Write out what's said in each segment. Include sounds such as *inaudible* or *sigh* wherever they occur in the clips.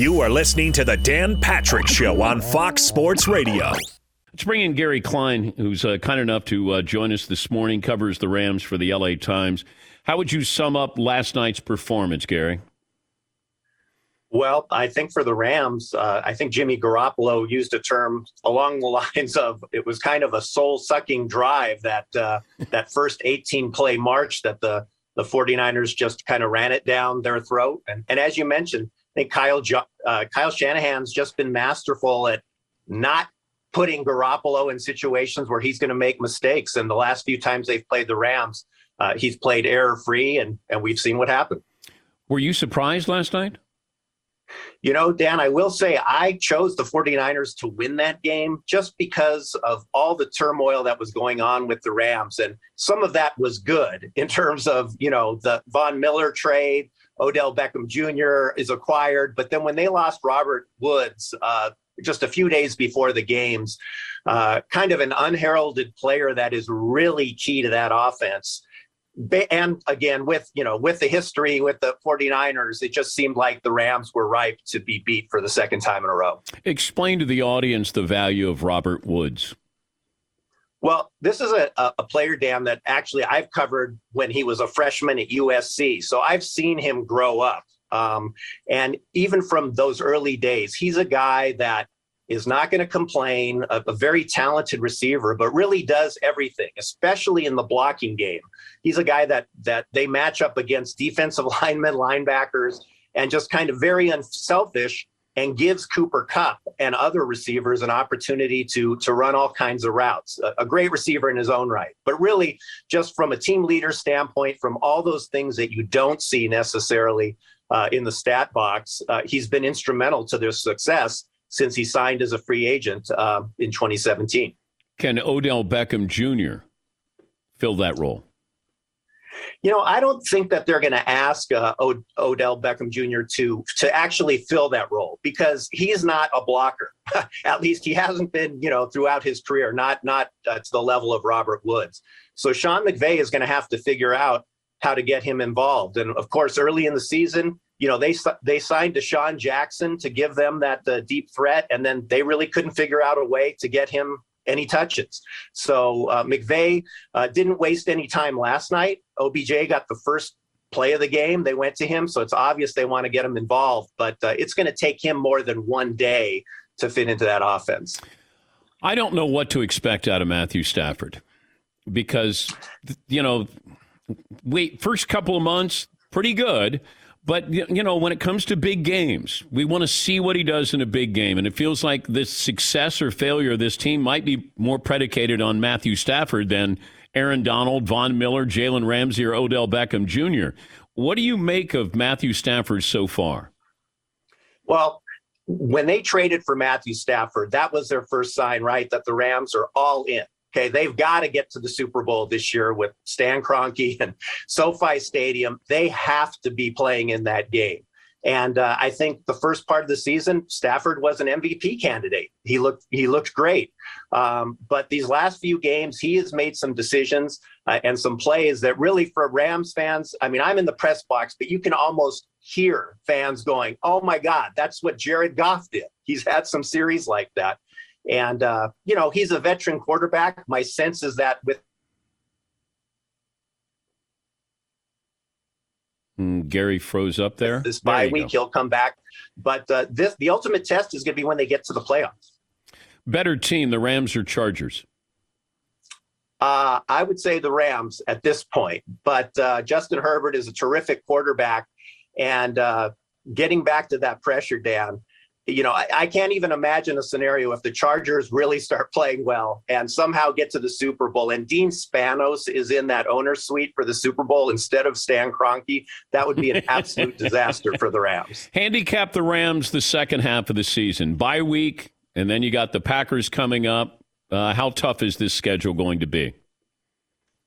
You are listening to the Dan Patrick Show on Fox Sports Radio. Let's bring in Gary Klein, who's uh, kind enough to uh, join us this morning, covers the Rams for the LA Times. How would you sum up last night's performance, Gary? Well, I think for the Rams, uh, I think Jimmy Garoppolo used a term along the *laughs* lines of it was kind of a soul-sucking drive that uh, that first 18 play march that the the 49ers just kind of ran it down their throat. And, and as you mentioned, I think Kyle uh, Kyle Shanahan's just been masterful at not putting Garoppolo in situations where he's going to make mistakes. And the last few times they've played the Rams, uh, he's played error free, and and we've seen what happened. Were you surprised last night? You know, Dan, I will say I chose the 49ers to win that game just because of all the turmoil that was going on with the Rams. And some of that was good in terms of, you know, the Von Miller trade, Odell Beckham Jr. is acquired. But then when they lost Robert Woods uh, just a few days before the games, uh, kind of an unheralded player that is really key to that offense. And again, with you know, with the history with the 49ers, it just seemed like the Rams were ripe to be beat for the second time in a row. Explain to the audience the value of Robert Woods. Well, this is a, a player, Dan, that actually I've covered when he was a freshman at USC. So I've seen him grow up. Um, and even from those early days, he's a guy that is not going to complain, a, a, very talented receiver, but really does everything, especially in the blocking game. He's a guy that that they match up against defensive *laughs* linemen, linebackers, and just kind of very unselfish and gives Cooper Kupp and other receivers an opportunity to to run all kinds of routes. A, a, great receiver in his own right, but really just from a team leader standpoint, from all those things that you don't see necessarily uh, in the stat box, uh, he's been instrumental to their success since he signed as a free agent uh, in 2017. Can Odell Beckham Jr. fill that role? You know, I don't think that they're going to ask uh, o- Odell Beckham Jr. to to actually fill that role because he's not a blocker. *laughs* At least he hasn't been, you know, throughout his career. Not not uh, to the level of Robert Woods. So Sean McVay is going to have to figure out how to get him involved. And of course, early in the season, you know, they they signed DeSean Jackson to give them that uh, deep threat, and then they really couldn't figure out a way to get him any touches. So uh, McVay uh, didn't waste any time last night. OBJ got the first play of the game. They went to him, so it's obvious they want to get him involved. But uh, it's going to take him more than one day to fit into that offense. I don't know what to expect out of Matthew Stafford because you know, wait, first couple of months pretty good. But, you know, when it comes to big games, we want to see what he does in a big game. And it feels like the success or failure of this team might be more predicated on Matthew Stafford than Aaron Donald, Von Miller, Jalen Ramsey, or Odell Beckham Jr. What do you make of Matthew Stafford so far? Well, when they traded for Matthew Stafford, that was their first sign, right? That the Rams are all in. Okay, they've got to get to the Super Bowl this year with Stan Kroenke *laughs* and SoFi Stadium. They have to be playing in that game. And uh, I think the first part of the season, Stafford was an MVP candidate. He looked he looked great, um, but these last few games, he has made some decisions uh, and some plays that really, for Rams fans, I mean, I'm in the press box, but you can almost hear fans going, "Oh my God, that's what Jared Goff did." He's had some series like that, and, uh, you know, he's a veteran quarterback. My sense is that with mm, Gary froze up there. This bye week, go. he'll come back. But uh, this, the ultimate test is going to be when they get to the playoffs. Better team, the Rams or Chargers? Uh, I would say the Rams at this point. But uh, Justin Herbert is a terrific quarterback. And uh, getting back to that pressure, Dan, you know, I, I, can't even imagine a scenario if the Chargers really start playing well and somehow get to the Super Bowl and Dean Spanos is in that owner suite for the Super Bowl instead of Stan Kroenke. That would be an absolute *laughs* disaster for the Rams. Handicap the Rams the second half of the season. Bye week, and then you got the Packers coming up. Uh, how tough is this schedule going to be?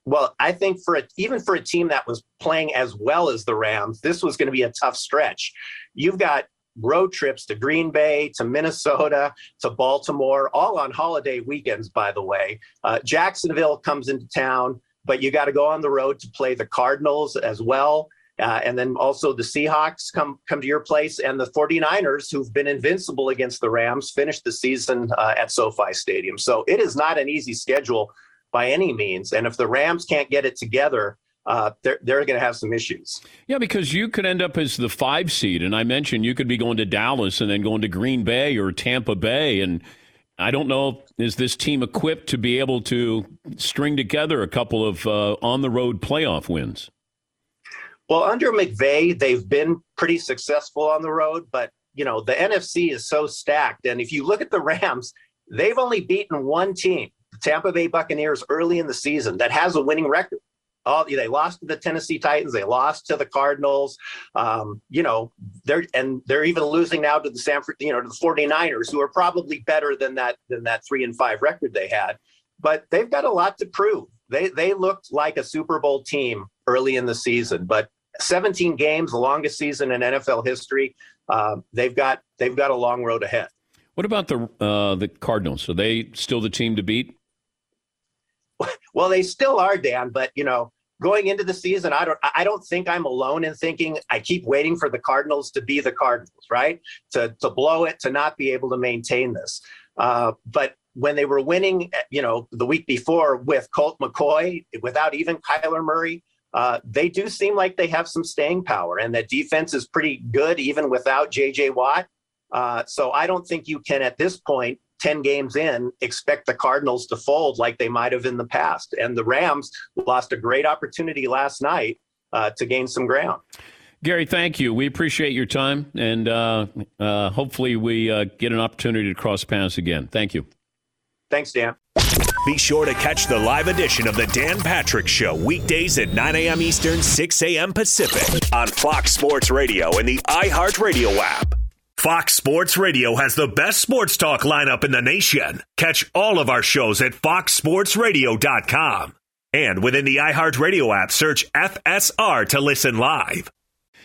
Well, I think for a, even for a team that was playing as well as the Rams, this was going to be a tough stretch. You've got road trips to Green Bay, to Minnesota, to Baltimore, all on holiday weekends, by the way. Uh, Jacksonville comes into town, but you got to go on the road to play the Cardinals as well. Uh, and then also the Seahawks come come to your place, and the 49ers, who've been invincible against the Rams, finished the season uh, at SoFi Stadium. So it is not an easy schedule by any means. And if the Rams can't get it together, uh, they're, they're going to have some issues. Yeah, because you could end up as the five seed. And I mentioned you could be going to Dallas and then going to Green Bay or Tampa Bay. And I don't know, is this team equipped to be able to string together a couple of uh, on the road playoff wins? Well, under McVay, they've been pretty successful on the road, but you know the NFC is so stacked, and if you look at the *laughs* Rams, they've only beaten one team, the Tampa Bay Buccaneers, early in the season that has a winning record. Oh, they lost to the Tennessee Titans. They lost to the Cardinals. Um, you know, they're and they're even losing now to the Sanford, you know, to the 49ers, who are probably better than that than that three and five record they had. But they've got a lot to prove. They they looked like a Super Bowl team early in the season, but 17 games, the longest season in NFL history. Uh, they've got they've got a long road ahead. What about the uh, the Cardinals? Are they still the team to beat? *laughs* Well, they still are, Dan. But you know, going into the season, I don't I don't think I'm alone in thinking I keep waiting for the Cardinals to be the Cardinals, right? To to blow it, to not be able to maintain this. Uh, but when they were winning, you know, the week before with Colt McCoy, without even Kyler Murray, uh, they do seem like they have some staying power, and that defense is pretty good even without J.J. Watt. Uh, so I don't think you can, at this point, 10 games in, expect the Cardinals to fold like they might have in the past. And the Rams lost a great opportunity last night uh, to gain some ground. Gary, thank you. We appreciate your time, and uh, uh, hopefully we uh, get an opportunity to cross paths again. Thank you. Thanks, Dan. Be sure to catch the live edition of the Dan Patrick Show weekdays at 9 a.m. Eastern, 6 a.m. Pacific on Fox Sports Radio and the iHeartRadio app. Fox Sports Radio has the best sports talk lineup in the nation. Catch all of our shows at foxsportsradio.com. And within the iHeartRadio app, search FSR to listen live.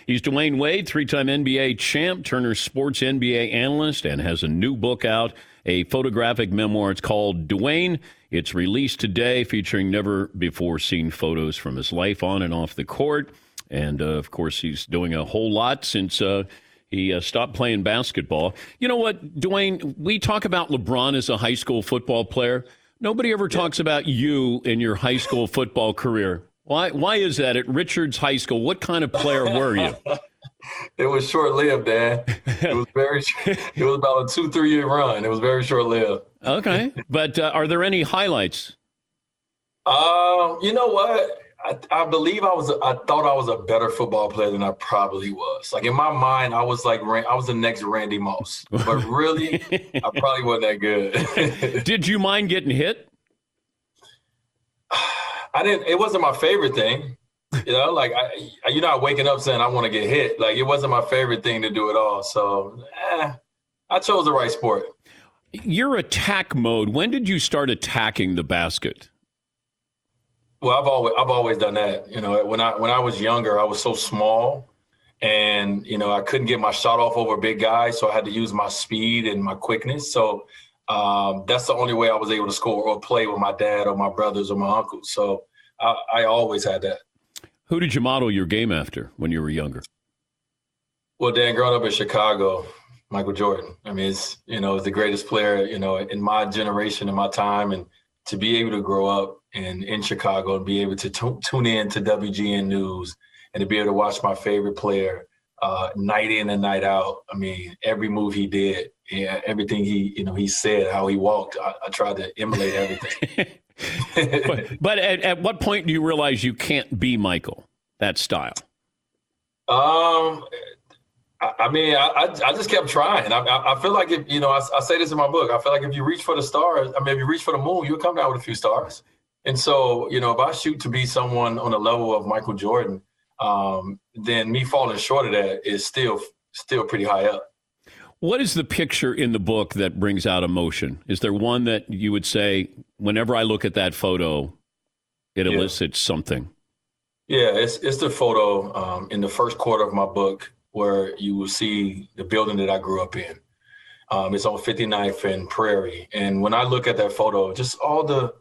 He's Dwyane Wade, three time NBA champ, Turner Sports NBA analyst, and has a new book out, a photographic memoir. It's called Dwyane. It's released today, featuring never before seen photos from his life on and off the court. And uh, of course, he's doing a whole lot since. Uh, he uh, stopped playing basketball. You know what, Dwyane? We talk about LeBron as a high school football player. Nobody ever talks about you in your high school *laughs* football career. Why? Why is that at Richards High School? What kind of player were you? *laughs* it was short lived, Dan. It was very. it was about a two three year run. It was very short lived. Okay, but uh, are there any highlights? Um, you know what? I, I, believe I was. I thought I was a better football player than I probably was. Like in my mind, I was like I was the next Randy Moss, but *laughs* really, I probably wasn't that good. *laughs* Did you mind getting hit? I didn't. It wasn't my favorite thing. You know, like I, you're not waking up saying I want to get hit. Like it wasn't my favorite thing to do at all. So, eh, I chose the right sport. Your attack mode. When did you start attacking the basket? Well, I've always I've always done that. You know, when I when I was younger, I was so small, and you know I couldn't get my shot off over big guys, so I had to use my speed and my quickness. So um, that's the only way I was able to score or play with my dad or my brothers or my uncles. So I, I always had that. Who did you model your game after when you were younger? Well, Dan, growing up in Chicago, Michael Jordan. I mean, it's you know, the greatest player you know in my generation, in my time, and to be able to grow up in, in Chicago and be able to t- tune in to WGN News and to be able to watch my favorite player uh, night in and night out. I mean, every move he did, yeah, everything he you know he said, how he walked, I, I tried to emulate everything. *laughs* but, but at, at what point do you realize you can't be Michael that style? Um, I, mean, I, I just kept trying. I, I feel like if you know, I, I, say this in my book. I feel like if you reach for the stars, I mean, if you reach for the moon, you'll come down with a few stars. And so, you know, if I shoot to be someone on the level of Michael Jordan, um, then me falling short of that is still still pretty high up. What is the picture in the book that brings out emotion? Is there one that you would say, whenever I look at that photo, it elicits yeah. something? Yeah, it's it's the photo um, in the first quarter of my book where you will see the building that I grew up in. Um, it's on 59th and Prairie, and when I look at that photo, just all the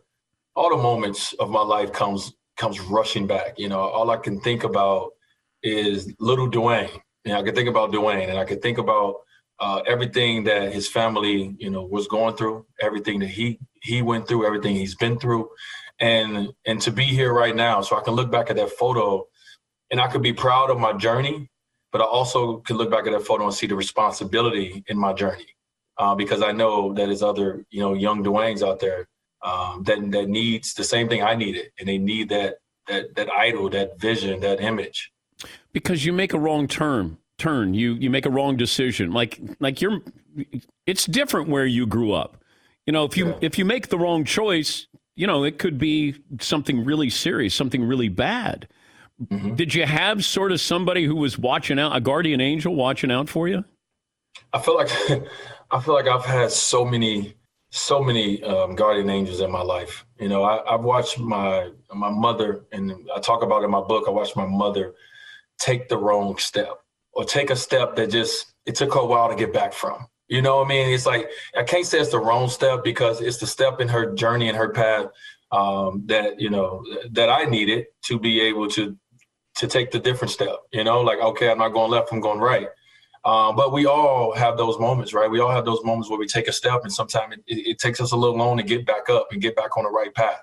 all the moments of my life comes comes rushing back. You know, all I can think about is little Dwyane. You know, I could think about Dwyane, and I could think about uh, everything that his family, you know, was going through, everything that he he went through, everything he's been through, and and to be here right now, so I can look back at that photo, and I could be proud of my journey, but I also could look back at that photo and see the responsibility in my journey, uh, because I know that there's other, you know, young Dwyane's out there um, that that needs the same thing I needed, and they need that that that idol, that vision, that image. Because you make a wrong turn, turn you you make a wrong decision. Like like you're, it's different where you grew up. You know, if you yeah. if you make the wrong choice, you know it could be something really serious, something really bad. Mm-hmm. Did you have sort of somebody who was watching out, a guardian angel watching out for you? I feel like *laughs* I feel like I've had so many so many um, guardian angels in my life. You know, I, have watched my my mother, and I talk about in my book. I watched my mother take the wrong step, or take a step that just it took her a while to get back from. You know what I mean? It's like I can't say it's the wrong step because it's the step in her journey and her path um, that you know that I needed to be able to to take the different step. You know, like okay, I'm not going left, I'm going right. Um, but we all have those moments, right? We all have those moments where we take a step, and sometimes it, it, it takes us a little long to get back up and get back on the right path.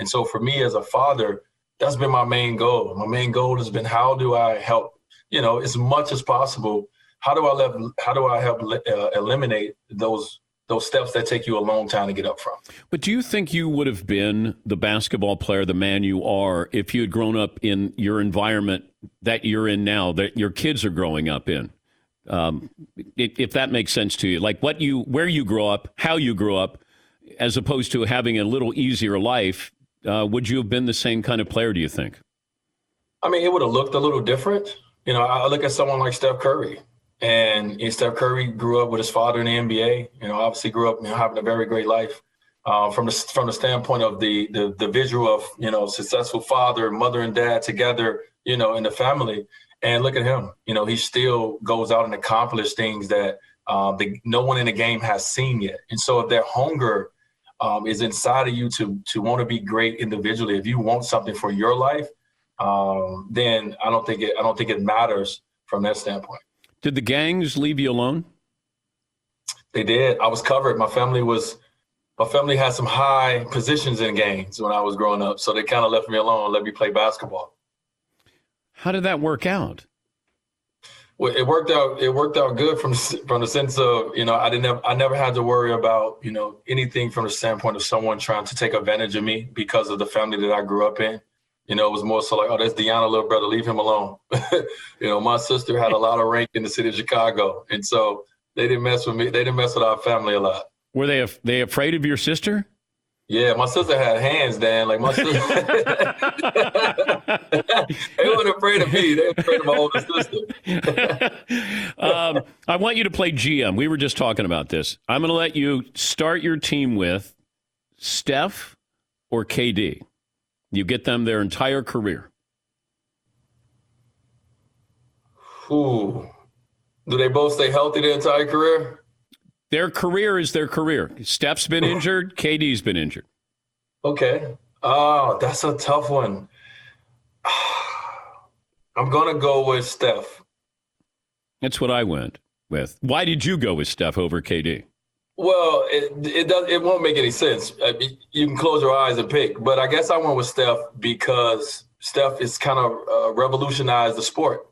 And so, for me as a father, that's been my main goal. My main goal has been how do I help, you know, as much as possible. How do I let, how do I help uh, eliminate those those steps that take you a long time to get up from. But do you think you would have been the basketball player, the man you are, if you had grown up in your environment that you're in now, that your kids are growing up in? Um, if that makes sense to you. Like what you, where you grew up, how you grew up, as opposed to having a little easier life. Uh, would you have been the same kind of player? Do you think? I mean, it would have looked a little different. You know, I look at someone like Steph Curry, and you know, Steph Curry grew up with his father in the NBA. You know, obviously grew up you know, having a very great life. Uh, from the from the standpoint of the, the the visual of you know successful father, mother, and dad together, you know, in the family. And look at him. You know, he still goes out and accomplishes things that uh, the, no one in the game has seen yet. And so, if that hunger um, is inside of you to to want to be great individually, if you want something for your life, um, then I don't think it I don't think it matters from that standpoint. Did the gangs leave you alone? They did. I was covered. My family was my family had some high positions in gangs when I was growing up, so they kind of left me alone, let me play basketball. How did that work out? Well, it worked out. It worked out good from from the sense of you know I didn't have, I never had to worry about you know anything from the standpoint of someone trying to take advantage of me because of the family that I grew up in. You know, it was more so like, oh, that's Deanna, little brother, leave him alone. *laughs* you know, my sister had a lot of rank in the city of Chicago, and so they didn't mess with me. They didn't mess with our family a lot. Were they they afraid of your sister? Yeah, my sister had hands, Dan. Like my *laughs* sister, *laughs* they weren't afraid of me. They were afraid of my older sister. *laughs* um, I want you to play GM. We were just talking about this. I'm going to let you start your team with Steph or KD. You get them their entire career. Ooh. Do they both stay healthy their entire career? Their career is their career. Steph's been injured. KD's been injured. Okay. Oh, that's a tough one. *sighs* I'm gonna go with Steph. That's what I went with. Why did you go with Steph over KD? Well, it it does it won't make any sense. I mean, you can close your eyes and pick, but I guess I went with Steph because Steph is kind of uh, revolutionized the sport.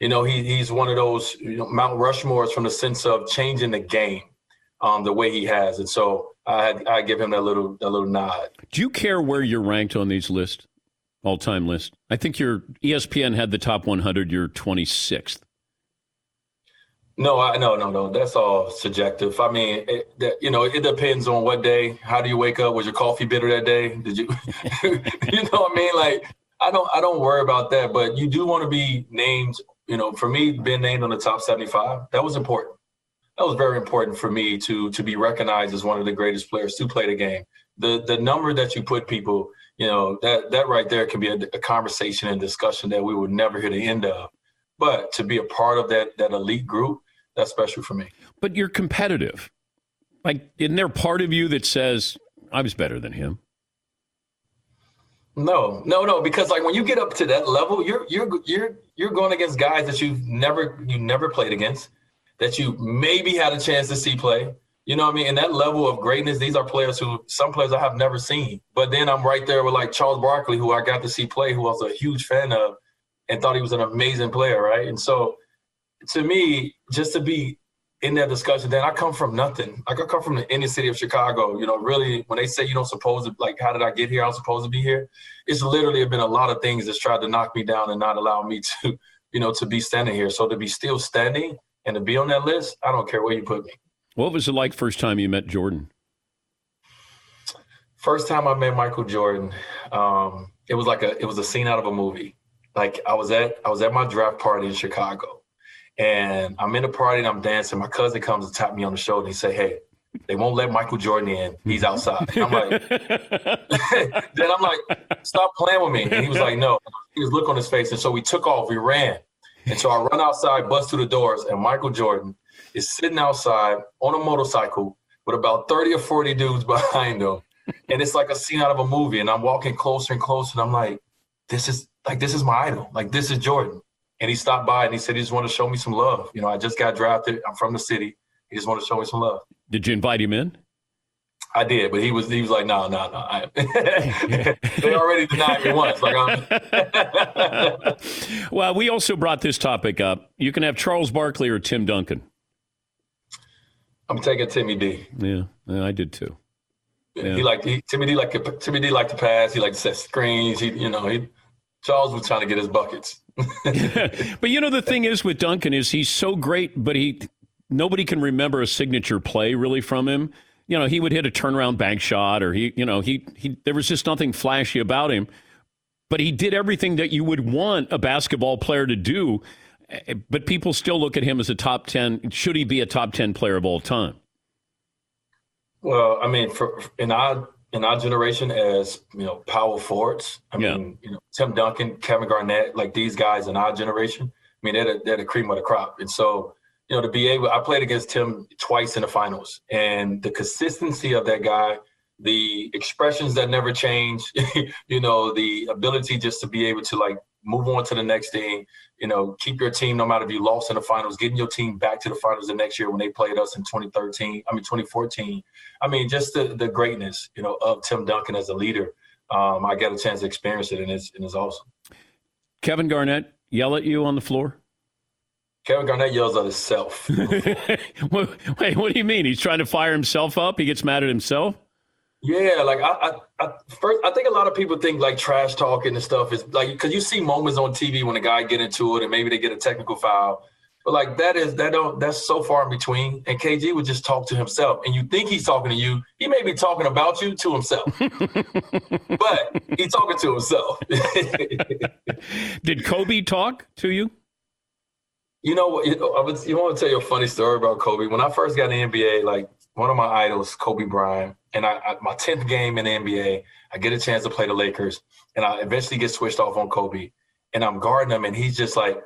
You know, he he's one of those you know, Mount Rushmores from the sense of changing the game, um, the way he has, and so I I give him that little that little nod. Do you care where you're ranked on these lists, all time list? I think your ESPN had the top 100. You're 26th. No, I, no, no, no. That's all subjective. I mean, it, that, you know, it depends on what day. How do you wake up? Was your coffee bitter that day? Did you, *laughs* you know what I mean? Like, I don't, I don't worry about that. But you do want to be named you know, for me, being named on the top 75, that was important. That was very important for me to to be recognized as one of the greatest players to play the game. The the number that you put people, you know, that that right there can be a, a conversation and discussion that we would never hear the end of. But to be a part of that that elite group, that's special for me. But you're competitive. Like, isn't there part of you that says, I was better than him? No, no, no. Because like when you get up to that level, you're you're you're you're going against guys that you've never you never played against, that you maybe had a chance to see play. You know what I mean? And that level of greatness, these are players who some players I have never seen. But then I'm right there with like Charles Barkley, who I got to see play, who I was a huge fan of, and thought he was an amazing player, right? And so, to me, just to be in that discussion, then I come from nothing. Like I come from the inner city of Chicago. You know, really, when they say you don't supposed to, like, how did I get here? I was supposed to be here. It's literally been a lot of things that's tried to knock me down and not allow me to, *laughs* you know, to be standing here. So to be still standing and to be on that list, I don't care where you put me. What was it like first time you met Jordan? First time I met Michael Jordan, um, it was like a it was a scene out of a movie. Like I was at I was at my draft party in Chicago and I'm in a party and I'm dancing. My cousin comes and tap me on the shoulder and he say, "Hey, they won't let Michael Jordan in. He's outside." And I'm like, *laughs* then I'm like, "Stop playing with me." And he was like, "No." He was look on his face, and so we took off. We ran, and so I run outside, bust through the doors, and Michael Jordan is sitting outside on a motorcycle with about 30 or 40 dudes *laughs* behind him. And it's like a scene out of a movie. And I'm walking closer and closer, and I'm like, "This is like this is my idol. Like this is Jordan." And he stopped by and he said he just wanted to show me some love. You know, I just got drafted. I'm from the city. He just wanted to show me some love. Did you invite him in? I did, but he was he was like, no, no, no. they already denied me once. Like, *laughs* well, we also brought this topic up. You can have Charles Barkley or Tim Duncan. I'm taking Timmy D. Yeah, yeah I did too. Yeah. He liked he, Timmy D like Timmy D liked to pass. He liked to set screens. He you know he Charles was trying to get his buckets. But you know the thing is with Duncan is he's so great, but he nobody can remember a signature play really from him. You know, he would hit a turnaround bank shot, or he, you know, he he there was just nothing flashy about him. But he did everything that you would want a basketball player to do. Eh, but people still look at him as a top ten. Should he be a top ten player of all time? Well, I mean, for in our in our generation as you know power forwards. I yeah. mean, you know, Tim Duncan, Kevin Garnett, like these guys in our generation. I mean, they're the, they're the cream of the crop, and so you know to be able. I played against Tim twice in the finals, and the consistency of that guy, the expressions that never change, *laughs* you know, the ability just to be able to like move on to the next thing, you know, keep your team no matter if you lost in the finals, getting your team back to the finals the next year when they played us in 2013, I mean 2014. I mean, just the the greatness, you know, of Tim Duncan as a leader. Um, I got a chance to experience it and it's and it's awesome. Kevin Garnett yell at you on the floor? Kevin Garnett yells at himself. *laughs* Wait, what do you mean? He's trying to fire himself up? He gets mad at himself? Yeah, like I, I, I, first, I think a lot of people think like trash talking and stuff is like because you see moments on TV when a guy get into it and maybe they get a technical foul, but like that is that don't that's so far in between. And KG would just talk to himself, and you think he's talking to you, he may be talking about you to himself, *laughs* but he's talking to himself. *laughs* Did Kobe talk to you? You know what? You, know, I was, you want to tell you a funny story about Kobe? When I first got in the NBA, like one of my idols, Kobe Bryant and I, I, my 10th game in the NBA, I get a chance to play the Lakers, and I eventually get switched off on Kobe, and I'm guarding him, and he's just like,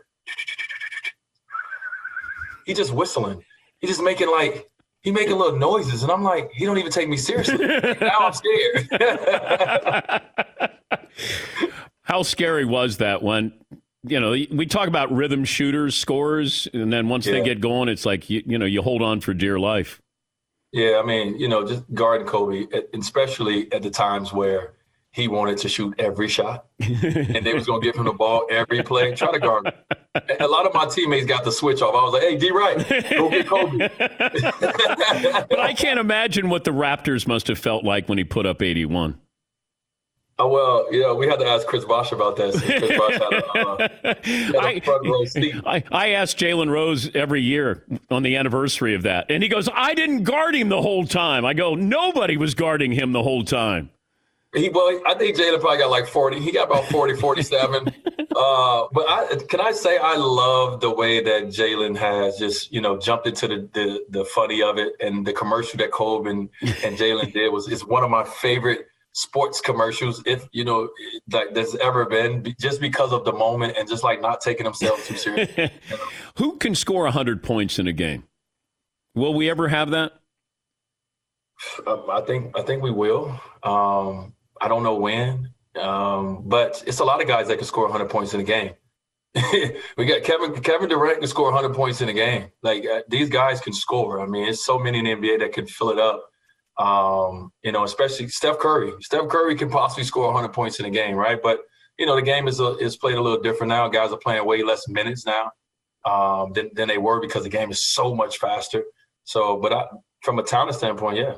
he just whistling, he just making like he making little noises, and I'm like, he don't even take me seriously. *laughs* now I'm scared. *laughs* How scary was that when you know we talk about rhythm shooters, scores, and then once yeah. they get going, it's like you, you know you hold on for dear life. Yeah, I mean, you know, just guarding Kobe, especially at the times where he wanted to shoot every shot, *laughs* and they was gonna give him the ball every play. Try to guard him. A lot of my teammates got the switch off. I was like, "Hey, D. Wright, go get Kobe." *laughs* but I can't imagine what the Raptors must have felt like when he put up eighty-one. Oh well, yeah, we had to ask Chris Bosh about this. Chris Bosh had a, uh, *laughs* had a front row seat. I, I asked Jalen Rose every year on the anniversary of that, and he goes, "I didn't guard him the whole time." I go, "Nobody was guarding him the whole time." He well, I think Jalen probably got like 40. He got about 40, 47. *laughs* uh, but I, can I say I love the way that Jalen has just, you know, jumped into the, the, the funny of it. And the commercial that and, and Jalen did was is one of my favorite sports commercials if you know like there's ever been just because of the moment and just like not taking themselves too seriously. You *laughs* know? Who can score 100 points in a game? Will we ever have that? Um, I think I think we will. Um, I don't know when. Um, but it's a lot of guys that can score 100 points in a game. *laughs* we got Kevin Kevin Durant can score 100 points in a game. Like uh, these guys can score. I mean, it's so many in the NBA that can fill it up. Um, you know, especially Steph Curry. Steph Curry can possibly score 100 points in a game, right? But you know, the game is a, is played a little different now. Guys are playing way less minutes now um, than than they were because the game is so much faster. So, but I, from a talent standpoint, yeah.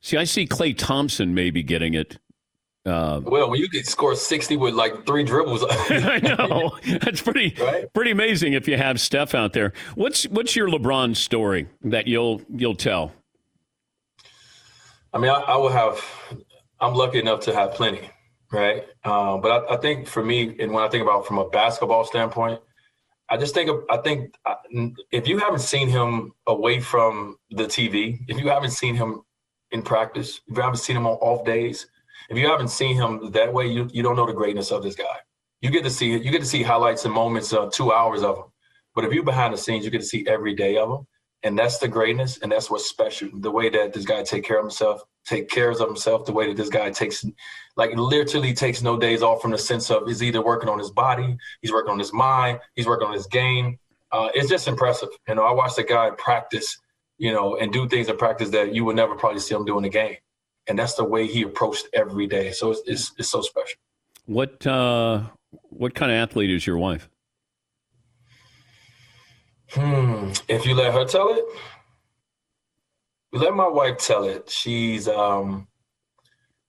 See, I see Klay Thompson maybe getting it. Uh, well, when you get score sixty with like three dribbles, *laughs* I know that's pretty *laughs* right? pretty amazing. If you have Steph out there, what's what's your LeBron story that you'll you'll tell? I mean, I, I will have. I'm lucky enough to have plenty, right? Um, but I, I, think for me, and when I think about from a basketball standpoint, I just think I think if you haven't seen him away from the TV, if you haven't seen him in practice, if you haven't seen him on off days, if you haven't seen him that way, you you don't know the greatness of this guy. You get to see you get to see highlights and moments, uh, two hours of him. But if you're behind the scenes, you get to see every day of him, and that's the greatness, and that's what's special. The way that this guy take care of himself, take cares of himself. The way that this guy takes, like, literally takes no days off from the sense of he's either working on his body, he's working on his mind, he's working on his game. Uh, it's just impressive. You know, I watched a guy practice you know, and do things in practice that you would never probably see him do in a game. And that's the way he approached every day. So it's it's, it's so special. What uh, what kind of athlete is your wife? Hmm. If you let her tell it, you let my wife tell it. She's um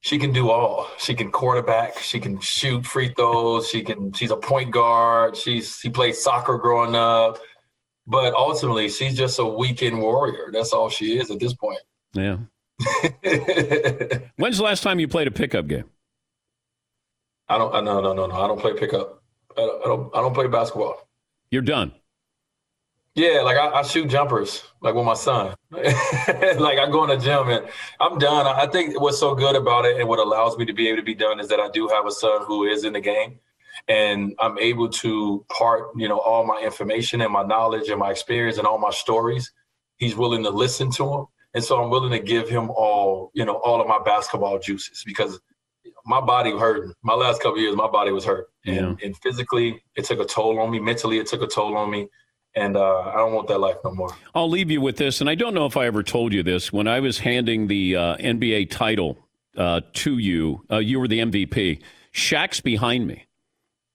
she can do all. She can quarterback. She can shoot free throws. She can. She's a point guard. She's she played soccer growing up. But ultimately, she's just a weekend warrior. That's all she is at this point. Yeah. *laughs* When's the last time you played a pickup game? I don't. No, no, no, no. I don't play pickup. I don't. I don't, I don't play basketball. You're done. Yeah, like I, I, shoot jumpers, like with my son. *laughs* like I go in the gym and I'm done. I think what's so good about it and what allows me to be able to be done is that I do have a son who is in the game and I'm able to part, you know, all my information and my knowledge and my experience and all my stories. He's willing to listen to them. And so I'm willing to give him all, you know, all of my basketball juices because my body hurt. My last couple years, my body was hurt. And, and physically, it took a toll on me. Mentally, it took a toll on me. And uh, I don't want that life no more. I'll leave you with this. And I don't know if I ever told you this. When I was handing the uh, NBA title uh, to you, uh, you were the MVP. Shaq's behind me.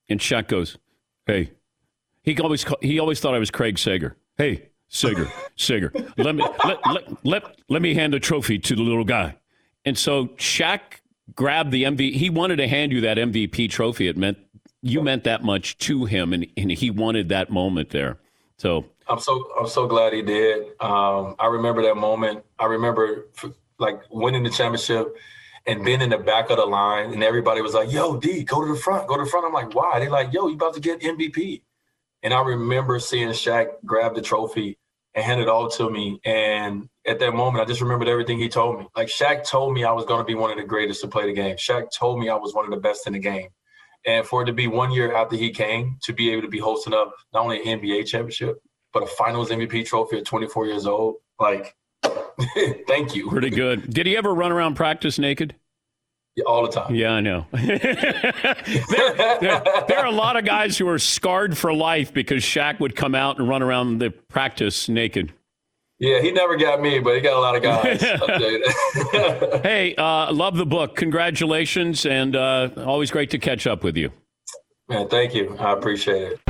And Shaq goes, "Hey." He always he always thought I was Craig Sager. Hey, Sager, *laughs* Sager, let me let, let, let, let me hand the trophy to the little guy. And so Shaq grabbed the MVP. He wanted to hand you that MVP trophy. It meant you meant that much to him, and, and he wanted that moment there. So I'm so I'm so glad he did. Um, I remember that moment. I remember like winning the championship and being in the back of the line, and everybody was like, "Yo, D, go to the front, go to the front." I'm like, "Why?" They're like, "Yo, you about to get MVP." And I remember seeing Shaq grab the trophy and hand it all to me. And at that moment, I just remembered everything he told me. Like Shaq told me I was going to be one of the greatest to play the game. Shaq told me I was one of the best in the game. And for it to be one year after he came, to be able to be hosting up not only an NBA championship, but a finals MVP trophy at 24 years old, like *laughs* Thank you. Pretty good. Did he ever run around practice naked? Yeah, all the time. Yeah, I know. *laughs* there, there, there, are a lot of guys who are scarred for life because Shaq would come out and run around the practice naked. Yeah, he never got me, but he got a lot of guys. *laughs* *laughs* hey, uh, love the book. Congratulations, and uh, always great to catch up with you. Man, thank you. I appreciate it.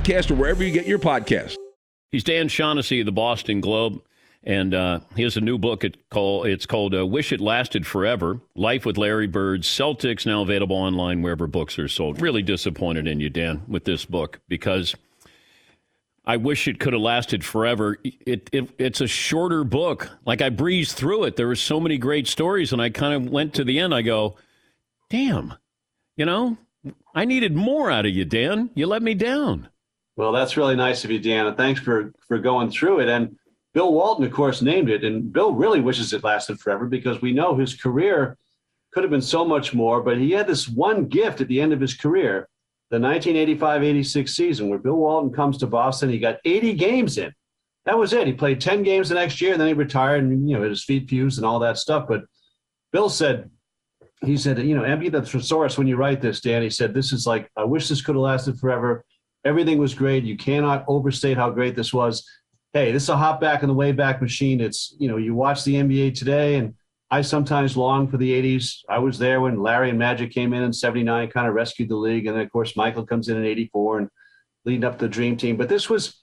podcast or wherever you get your podcast. He's Dan Shaughnessy of the Boston Globe, and uh, he has a new book. It call, it's called uh, Wish It Lasted Forever Life with Larry Bird, Celtics, now available online wherever books are sold. Really disappointed in you, Dan, with this book because I wish it could have lasted forever. It, it, it's a shorter book. Like I breezed through it. There were so many great stories, and I kind of went to the end. I go, damn You know, I needed more out of you, Dan. You let me down. Well, that's really nice of you, Dan, and thanks for for going through it. And Bill Walton, of course, named it, and Bill really wishes it lasted forever because we know his career could have been so much more. But he had this one gift at the end of his career, the 1985-86 season, where Bill Walton comes to Boston. He got 80 games in. That was it. He played 10 games the next year, and then he retired, and you know his feet fused and all that stuff. But Bill said, he said, you know, empty the thesaurus when you write this, Dan. He said, this is like, I wish this could have lasted forever. Everything was great. You cannot overstate how great this was. Hey, this is a hop back in the way back machine. It's, you know, you watch the NBA today, and I sometimes long for the 80s. I was there when Larry and Magic came in in 79, kind of rescued the league. And then, of course, Michael comes in in 84 and leading up the dream team. But this was,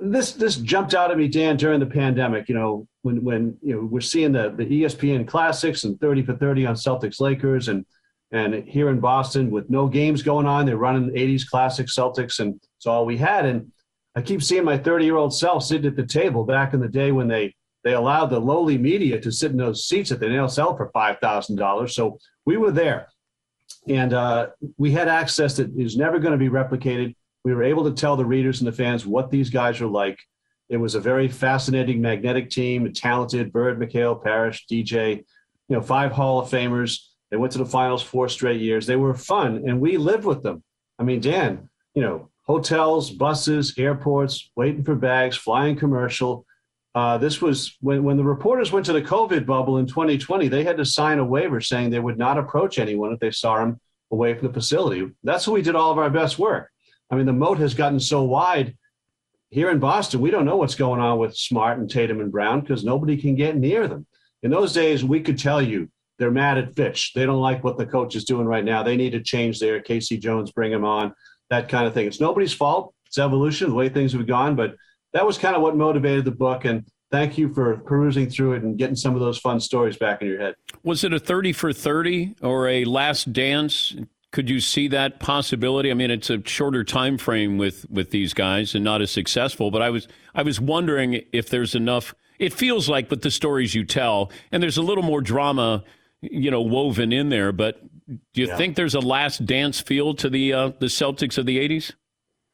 this this jumped out at me, Dan, during the pandemic. You know, when when you know we're seeing the the ESPN classics and 30 for 30 on Celtics Lakers and and here in Boston, with no games going on, they're running 80s classic Celtics, and it's all we had. And I keep seeing my 30 year old self sitting at the table back in the day when they they allowed the lowly media to sit in those seats at the nail cell for five thousand dollars. So we were there, and uh, we had access that is never going to be replicated. We were able to tell the readers and the fans what these guys are like. It was a very fascinating, magnetic team, talented. Bird, McHale, Parish, DJ, you know, five Hall of Famers they went to the finals four straight years. They were fun, and we lived with them. I mean, Dan, you know, hotels, buses, airports, waiting for bags, flying commercial. Uh, this was when, when the reporters went to the COVID bubble in 2020, they had to sign a waiver saying they would not approach anyone if they saw them away from the facility. That's when we did all of our best work. I mean, the moat has gotten so wide here in Boston, we don't know what's going on with Smart and Tatum and Brown because nobody can get near them. In those days, we could tell you they're mad at Fitch. They don't like what the coach is doing right now. They need to change there. K.C. Jones, bring him on, that kind of thing. It's nobody's fault. It's evolution, the way things have gone. But that was kind of what motivated the book. And thank you for perusing through it and getting some of those fun stories back in your head. Was it a 30 for 30 or a last dance? Could you see that possibility? I mean, it's a shorter time frame with, with these guys and not as successful. But I was I was wondering if there's enough. It feels like with the stories you tell, and there's a little more drama you know, woven in there. But do you yeah. think there's a last dance feel to the uh, the Celtics of the '80s?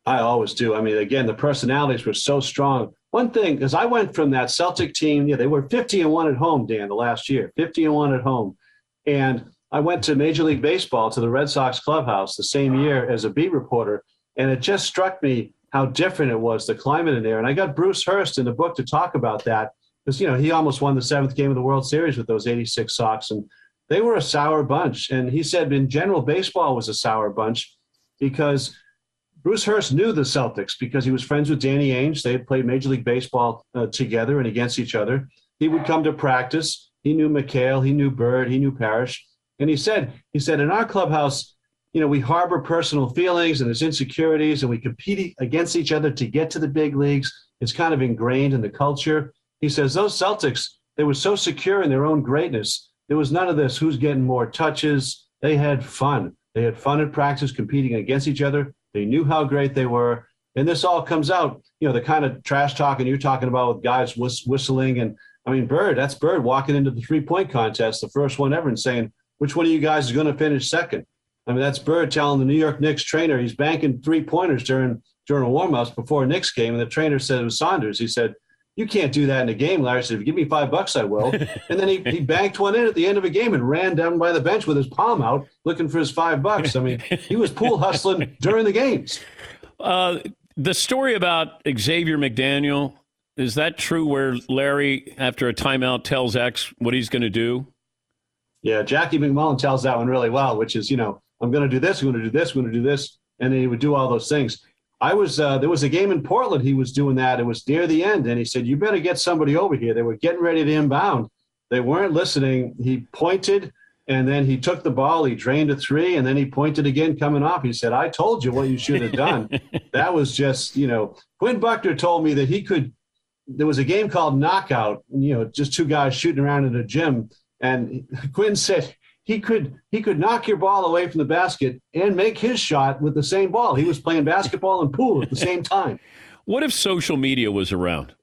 I always do. I mean, again, the personalities were so strong. One thing, because I went from that Celtic team, yeah, they were 50 and one at home, Dan, the last year, 50 and one at home, and I went to Major League Baseball to the Red Sox clubhouse the same year as a beat reporter, and it just struck me how different it was, the climate in there. And I got Bruce Hurst in the book to talk about that because you know he almost won the seventh game of the World Series with those '86 Sox, and they were a sour bunch. And he said, in general, baseball was a sour bunch because Bruce Hurst knew the Celtics because he was friends with Danny Ainge. They had played Major League Baseball uh, together and against each other. He would come to practice. He knew McHale, he knew Bird, he knew Parish, and he said, he said, in our clubhouse, you know, we harbor personal feelings and there's insecurities, and we compete against each other to get to the big leagues. It's kind of ingrained in the culture. He says those Celtics, they were so secure in their own greatness. There was none of this who's getting more touches. They had fun. They had fun at practice competing against each other. They knew how great they were. And this all comes out, you know, the kind of trash talking you're talking about with guys whist- whistling. And I mean, Bird, that's Bird walking into the three point contest, the first one ever, and saying, which one of you guys is going to finish second? I mean, that's Bird telling the New York Knicks trainer he's banking three pointers during during warmups before Knicks game. And the trainer said it was Saunders. He said, you can't do that in a game. Larry said, if you give me five bucks, I will. *laughs* and then he, he banked one in at the end of a game and ran down by the bench with his palm out looking for his five bucks. I mean, he was pool hustling *laughs* during the games. Uh, the story about Xavier McDaniel, is that true where Larry, after a timeout, tells X what he's going to do? Yeah, Jackie MacMullan tells that one really well, which is, you know, I'm going to do this, I'm going to do this, I'm going to do this. And then he would do all those things. I was uh, there was a game in Portland. He was doing that. It was near the end, and he said, "You better get somebody over here." They were getting ready to inbound. They weren't listening. He pointed, and then he took the ball. He drained a three, and then he pointed again, coming off. He said, "I told you what you should have done." *laughs* that was just, you know, Quinn Buckner told me that he could. There was a game called Knockout. You know, just two guys shooting around in a gym, and Quinn said he could he could knock your ball away from the basket and make his shot with the same ball. He was playing basketball and pool at the same *laughs* time. what if social media was around?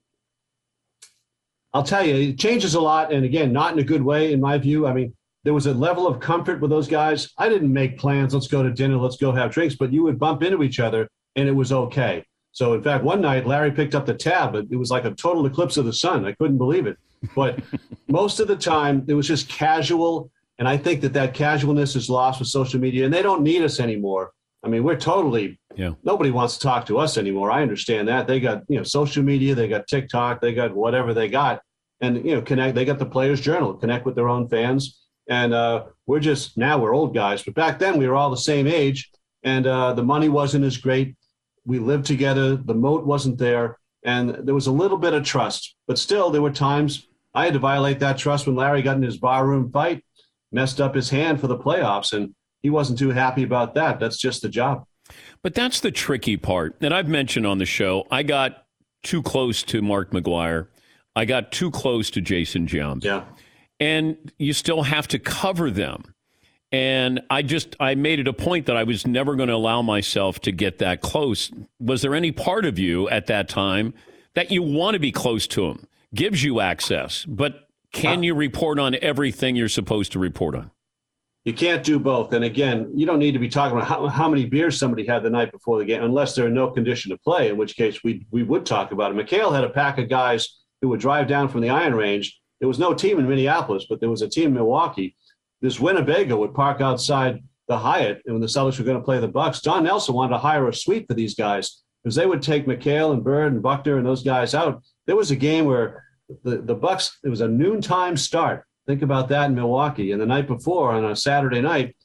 I'll tell you, it changes a lot, and again, not in a good way, in my view. I mean, there was a level of comfort with those guys. I didn't make plans. Let's go to dinner. Let's go have drinks. But you would bump into each other, and it was okay. So, in fact, one night Larry picked up the tab. It was like a total eclipse of the sun. I couldn't believe it. But *laughs* most of the time, it was just casual. And I think that that casualness is lost with social media, and they don't need us anymore. I mean, we're totally yeah. Nobody wants to talk to us anymore. I understand that. They got you know social media, they got TikTok, they got whatever they got, and you know connect. They got the Players Journal, connect with their own fans, and uh, we're just now we're old guys, but back then we were all the same age, and uh, the money wasn't as great. We lived together. The moat wasn't there, and there was a little bit of trust, but still there were times I had to violate that trust when Larry got in his barroom fight, messed up his hand for the playoffs, and he wasn't too happy about that. That's just the job. But that's the tricky part. And I've mentioned on the show, I got too close to Mark McGwire. I got too close to Jason Jones. Yeah. And you still have to cover them. And I just I made it a point that I was never going to allow myself to get that close. Was there any part of you at that time that you want to be close to him? Gives you access, but can uh, you report on everything you're supposed to report on? You can't do both. And again, you don't need to be talking about how, how many beers somebody had the night before the game, unless they're in no condition to play, in which case we we would talk about it. McHale had a pack of guys who would drive down from the Iron Range. There was no team in Minneapolis, but there was a team in Milwaukee. This Winnebago would park outside the Hyatt, and when the Celtics were going to play the Bucks, Don Nelson wanted to hire a suite for these guys because they would take McHale and Bird and Buckner and those guys out. There was a game where the, the Bucks, it was a noontime start Think about that in Milwaukee. And the night before, on a Saturday night,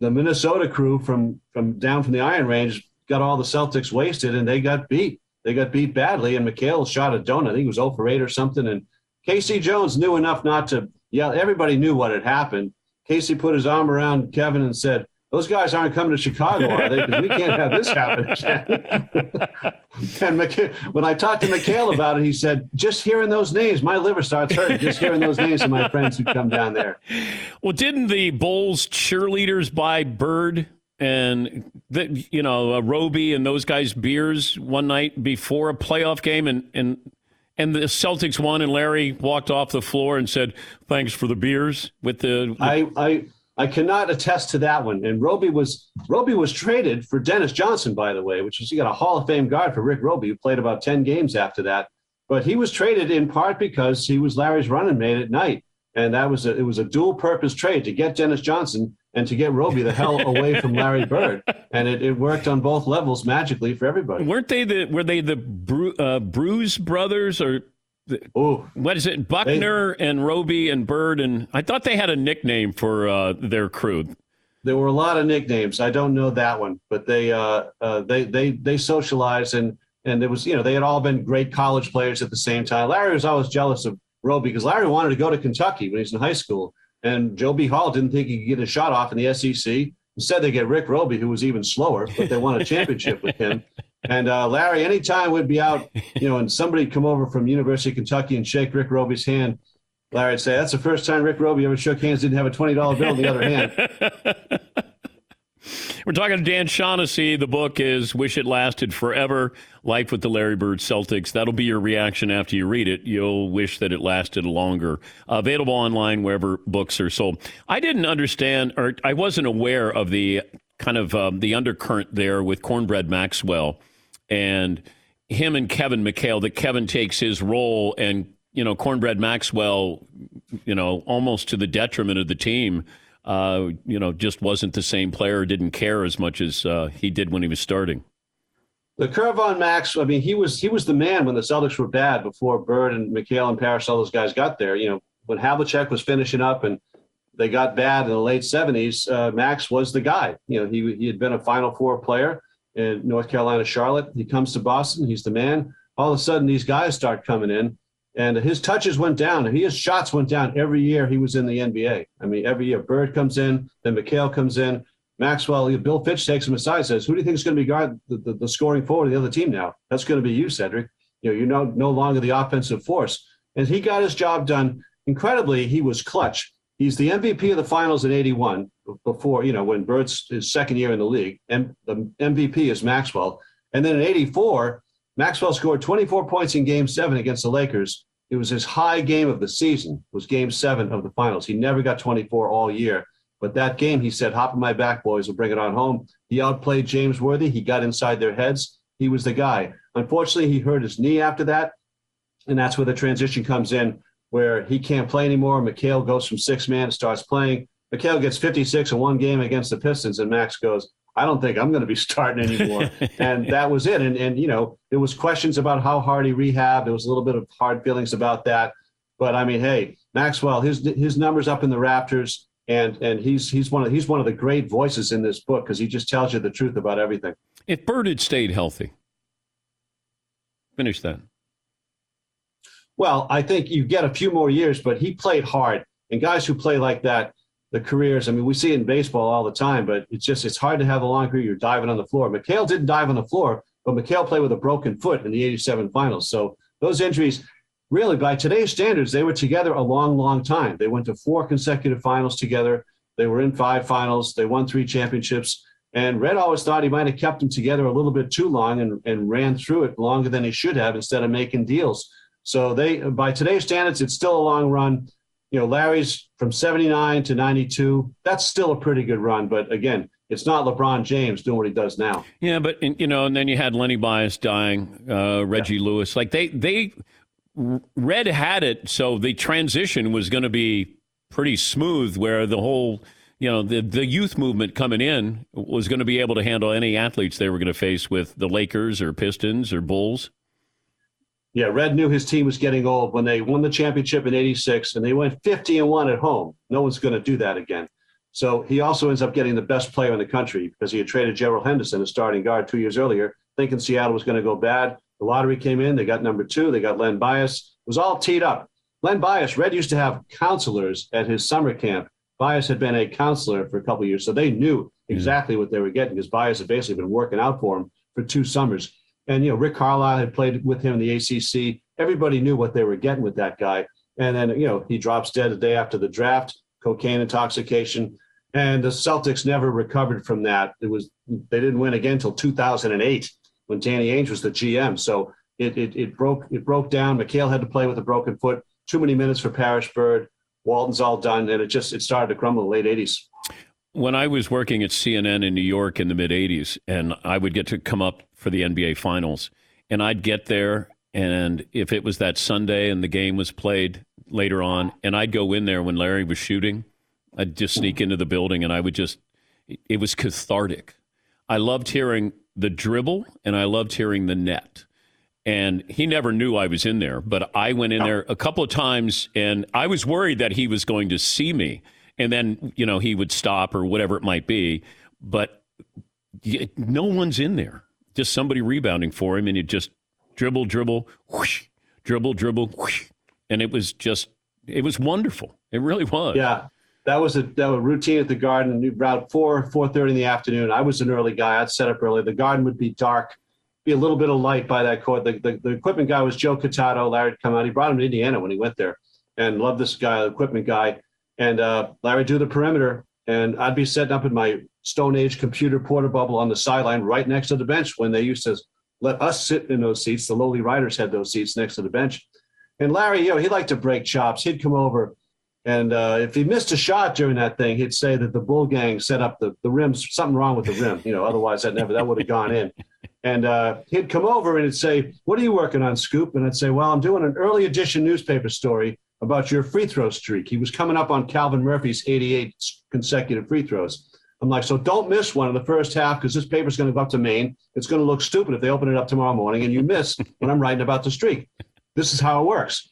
the Minnesota crew from from down from the Iron Range got all the Celtics wasted, and they got beat. They got beat badly. And McHale shot a donut. I think he was 0 for 8 or something. And K.C. Jones knew enough not to yell. Everybody knew what had happened. K.C. put his arm around Kevin and said, those guys aren't coming to Chicago, are they? Because we can't have this happen. *laughs* and when I talked to McHale about it, he said, just hearing those names, my liver starts hurting just hearing those names of my friends who come down there. Well, didn't the Bulls cheerleaders buy Bird and the, you know uh, Robey and those guys beers one night before a playoff game, and and and the Celtics won, and Larry walked off the floor and said, "Thanks for the beers." With the, I I I cannot attest to that one. And Robey was Robey was traded for Dennis Johnson, by the way, which was he got a Hall of Fame guard for Rick Robey, who played about 10 games after that. But he was traded in part because he was Larry's running mate at night. And that was a, it was a dual purpose trade to get Dennis Johnson and to get Robey the hell away from Larry *laughs* Bird. And it, it worked on both levels magically for everybody. Weren't they the were they the Bru, uh, Bruise brothers or Oh, what is it? Buckner they, and Robey and Bird and I thought they had a nickname for uh, their crew. There were a lot of nicknames. I don't know that one, but they uh, uh, they they they socialized and and there was you know they had all been great college players at the same time. Larry was always jealous of Robey because Larry wanted to go to Kentucky when he was in high school, and Joe B. Hall didn't think he could get a shot off in the SEC. Instead, they get Rick Robey, who was even slower, but they won a championship with him. *laughs* And uh, Larry, anytime we'd be out, you know, and somebody come over from University of Kentucky and shake Rick Robey's hand, Larry'd say, "That's the first time Rick Robey ever shook hands. Didn't have a twenty dollar bill in the other hand." *laughs* We're talking to Dan Shaughnessy. The book is "Wish It Lasted Forever: Life with the Larry Bird Celtics." That'll be your reaction after you read it. You'll wish that it lasted longer. Available online wherever books are sold. I didn't understand, or I wasn't aware of the kind of um, the undercurrent there with Cornbread Maxwell and him and Kevin McHale that Kevin takes his role and you know Cornbread Maxwell, you know, almost to the detriment of the team. Uh, you know, just wasn't the same player, didn't care as much as uh, he did when he was starting. The curve on Max, I mean, he was he was the man when the Celtics were bad before Bird and McHale and Parish, all those guys got there. You know, when Havlicek was finishing up and they got bad in the late 70s, uh, Max was the guy. You know, he, he had been a Final Four player in North Carolina, Charlotte. He comes to Boston. He's the man. All of a sudden, these guys start coming in, and his touches went down. His shots went down every year he was in the NBA. I mean, every year Bird comes in, then McHale comes in. Maxwell, Bill Fitch takes him aside says, Who do you think is going to be guard the, the, the scoring forward of the other team now? That's going to be you, Cedric. You know, you're no, no longer the offensive force. And he got his job done. Incredibly, he was clutch. He's the MVP of the finals in 81 before, you know, when Bird's his second year in the league. And the MVP is Maxwell. And then in 84, Maxwell scored 24 points in game seven against the Lakers. It was his high game of the season. Was Game Seven of the finals. He never got 24 all year, but that game, he said, "Hop in my back, boys. We'll bring it on home." He outplayed James Worthy. He got inside their heads. He was the guy. Unfortunately, he hurt his knee after that, and that's where the transition comes in, where he can't play anymore. McHale goes from six man, and starts playing. McHale gets 56 in one game against the Pistons, and Max goes, I don't think I'm going to be *laughs* starting anymore. *laughs* and that was it. And, and, you know, there was questions about how hard he rehabbed. There was a little bit of hard feelings about that. But I mean, hey, Maxwell, his his numbers up in the Raptors, and and he's he's one of he's one of the great voices in this book because he just tells you the truth about everything. If Bird had stayed healthy, finish that. Well, I think you get a few more years, but he played hard, and guys who play like that, the careers. I mean, we see it in baseball all the time, but it's just it's hard to have a long career. You're diving on the floor. McHale didn't dive on the floor, but McHale played with a broken foot in the '87 finals. So those injuries, really, by today's standards, they were together a long, long time. They went to four consecutive finals together. They were in five finals. They won three championships. And Red always thought he might have kept them together a little bit too long and, and ran through it longer than he should have instead of making deals. So they, by today's standards, it's still a long run you know, Larry's from 79 to 92. That's still a pretty good run. But again, it's not LeBron James doing what he does now. Yeah, but, you know, and then you had Lenny Bias dying, uh, Reggie yeah. Lewis. Like they, they, Red had it, so the transition was going to be pretty smooth where the whole, you know, the, the youth movement coming in was going to be able to handle any athletes they were going to face with the Lakers or Pistons or Bulls. Yeah, Red knew his team was getting old when they won the championship in 86 and they went 50 and 1 at home. No one's going to do that again. So he also ends up getting the best player in the country because he had traded Gerald Henderson, a starting guard, two years earlier, thinking Seattle was going to go bad. The lottery came in. They got number two. They got Len Bias. It was all teed up. Len Bias, Red used to have counselors at his summer camp. Bias had been a counselor for a couple years, so they knew mm-hmm. exactly what they were getting because Bias had basically been working out for him for two summers. And, you know, Rick Carlisle had played with him in the ACC. Everybody knew what they were getting with that guy. And then, you know, he drops dead a day after the draft, cocaine intoxication. And the Celtics never recovered from that. It was, they didn't win again until 2008 when Danny Ainge was the GM. So it, it, it broke, it broke down. McHale had to play with a broken foot. Too many minutes for Parish Bird. Walton's all done. And it just, it started to crumble in the late 80s when I was working at CNN in New York in the mid 80s, and I would get to come up for the NBA Finals, and I'd get there, and if it was that Sunday and the game was played later on, and I'd go in there when Larry was shooting, I'd just sneak into the building and I would just, it was cathartic. I loved hearing the dribble and I loved hearing the net. And he never knew I was in there, but I went in there a couple of times and I was worried that he was going to see me and then you know he would stop or whatever it might be. But no one's in there. Just somebody rebounding for him, and it just dribble, dribble, whoosh, dribble, dribble, whoosh, and it was just it was wonderful. It really was. Yeah. That was a that was routine at the garden around four four thirty in the afternoon. I was an early guy. I'd set up early. The garden would be dark, be a little bit of light by that court. The, the, the equipment guy was Joe Qatato. Larry would come out. He brought him to Indiana when he went there, and loved this guy, the equipment guy and uh, Larry do the perimeter, and I'd be setting up in my Stone Age computer porter bubble on the sideline right next to the bench when they used to let us sit in those seats. The lowly riders had those seats next to the bench. And Larry, you know, he liked to break chops. He'd come over, and uh, if he missed a shot during that thing, he'd say that the Bull Gang set up the, the rims, something wrong with the rim. You know, otherwise that never that would have gone in. And uh, he'd come over and he'd say, "What are you working on, Scoop?" And I'd say, "Well, I'm doing an early edition newspaper story about your free throw streak. He was coming up on Calvin Murphy's 88 consecutive free throws. I'm like, so don't miss one in the first half because this paper's going to go up to Maine. It's going to look stupid if they open it up tomorrow morning and you miss when I'm writing about the streak. This is how it works.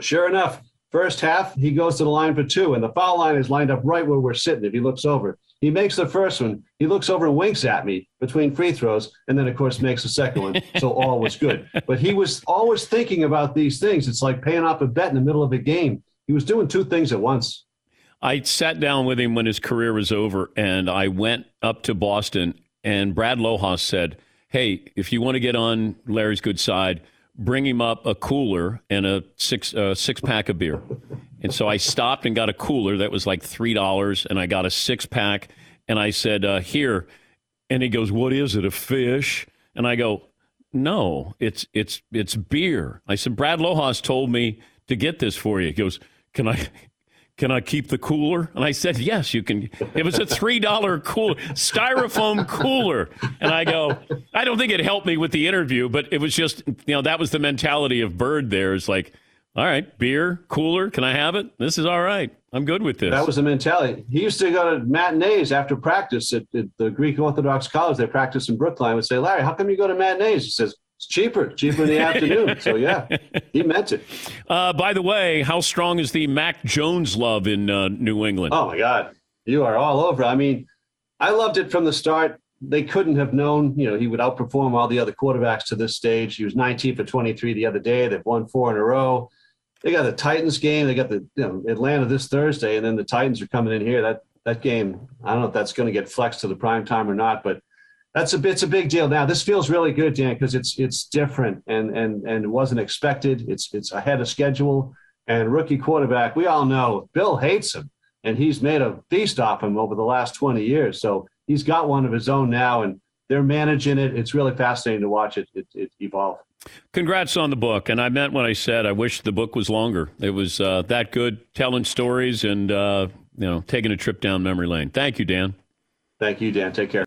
Sure enough, first half, he goes to the line for two, and the foul line is lined up right where we're sitting if he looks over. He makes the first one. He looks over and winks at me between free throws, and then, of course, makes the second one. So all was good. But he was always thinking about these things. It's like paying off a bet in the middle of a game. He was doing two things at once. I sat down with him when his career was over, and I went up to Boston, and Brad Lohaus said, Hey, if you want to get on Larry's good side, bring him up a cooler and a six uh, six pack of beer. And so I stopped and got a cooler that was like three dollars, and I got a six pack. And I said, uh, "Here," and he goes, "What is it? A fish?" And I go, no, it's it's it's beer. I said, Brad Lohaus told me to get this for you. He goes, can I? Can I keep the cooler? And I said, Yes, you can. It was a $3 cooler, styrofoam cooler. And I go, I don't think it helped me with the interview, but it was just, you know, that was the mentality of Bird there. It's like, all right, beer, cooler, can I have it? This is all right. I'm good with this. That was the mentality. He used to go to matinees after practice at, at the Greek Orthodox College. They practice in Brookline. I would say, Larry, how come you go to matinees? He says, it's cheaper, cheaper in the *laughs* afternoon. So yeah, he meant it. Uh, by the way, how strong is the Mac Jones love in uh, New England? Oh my God, you are all over. I mean, I loved it from the start. They couldn't have known, you know, he would outperform all the other quarterbacks to this stage. He was 19 for 23 the other day. They've won four in a row. They got the Titans game. They got the you know, Atlanta this Thursday, and then the Titans are coming in here. That that game, I don't know if that's going to get flexed to the prime time or not, but that's a it's a big deal now. This feels really good, Dan, because it's it's different and and and it wasn't expected. It's it's ahead of schedule. And rookie quarterback, we all know Bill hates him, and he's made a feast off him over the last 20 years. So he's got one of his own now, and they're managing it. It's really fascinating to watch it, it, it evolve. Congrats on the book. And I meant when I said I wish the book was longer. It was uh, that good, telling stories and uh, you know taking a trip down memory lane. Thank you, Dan. Thank you, Dan. Take care.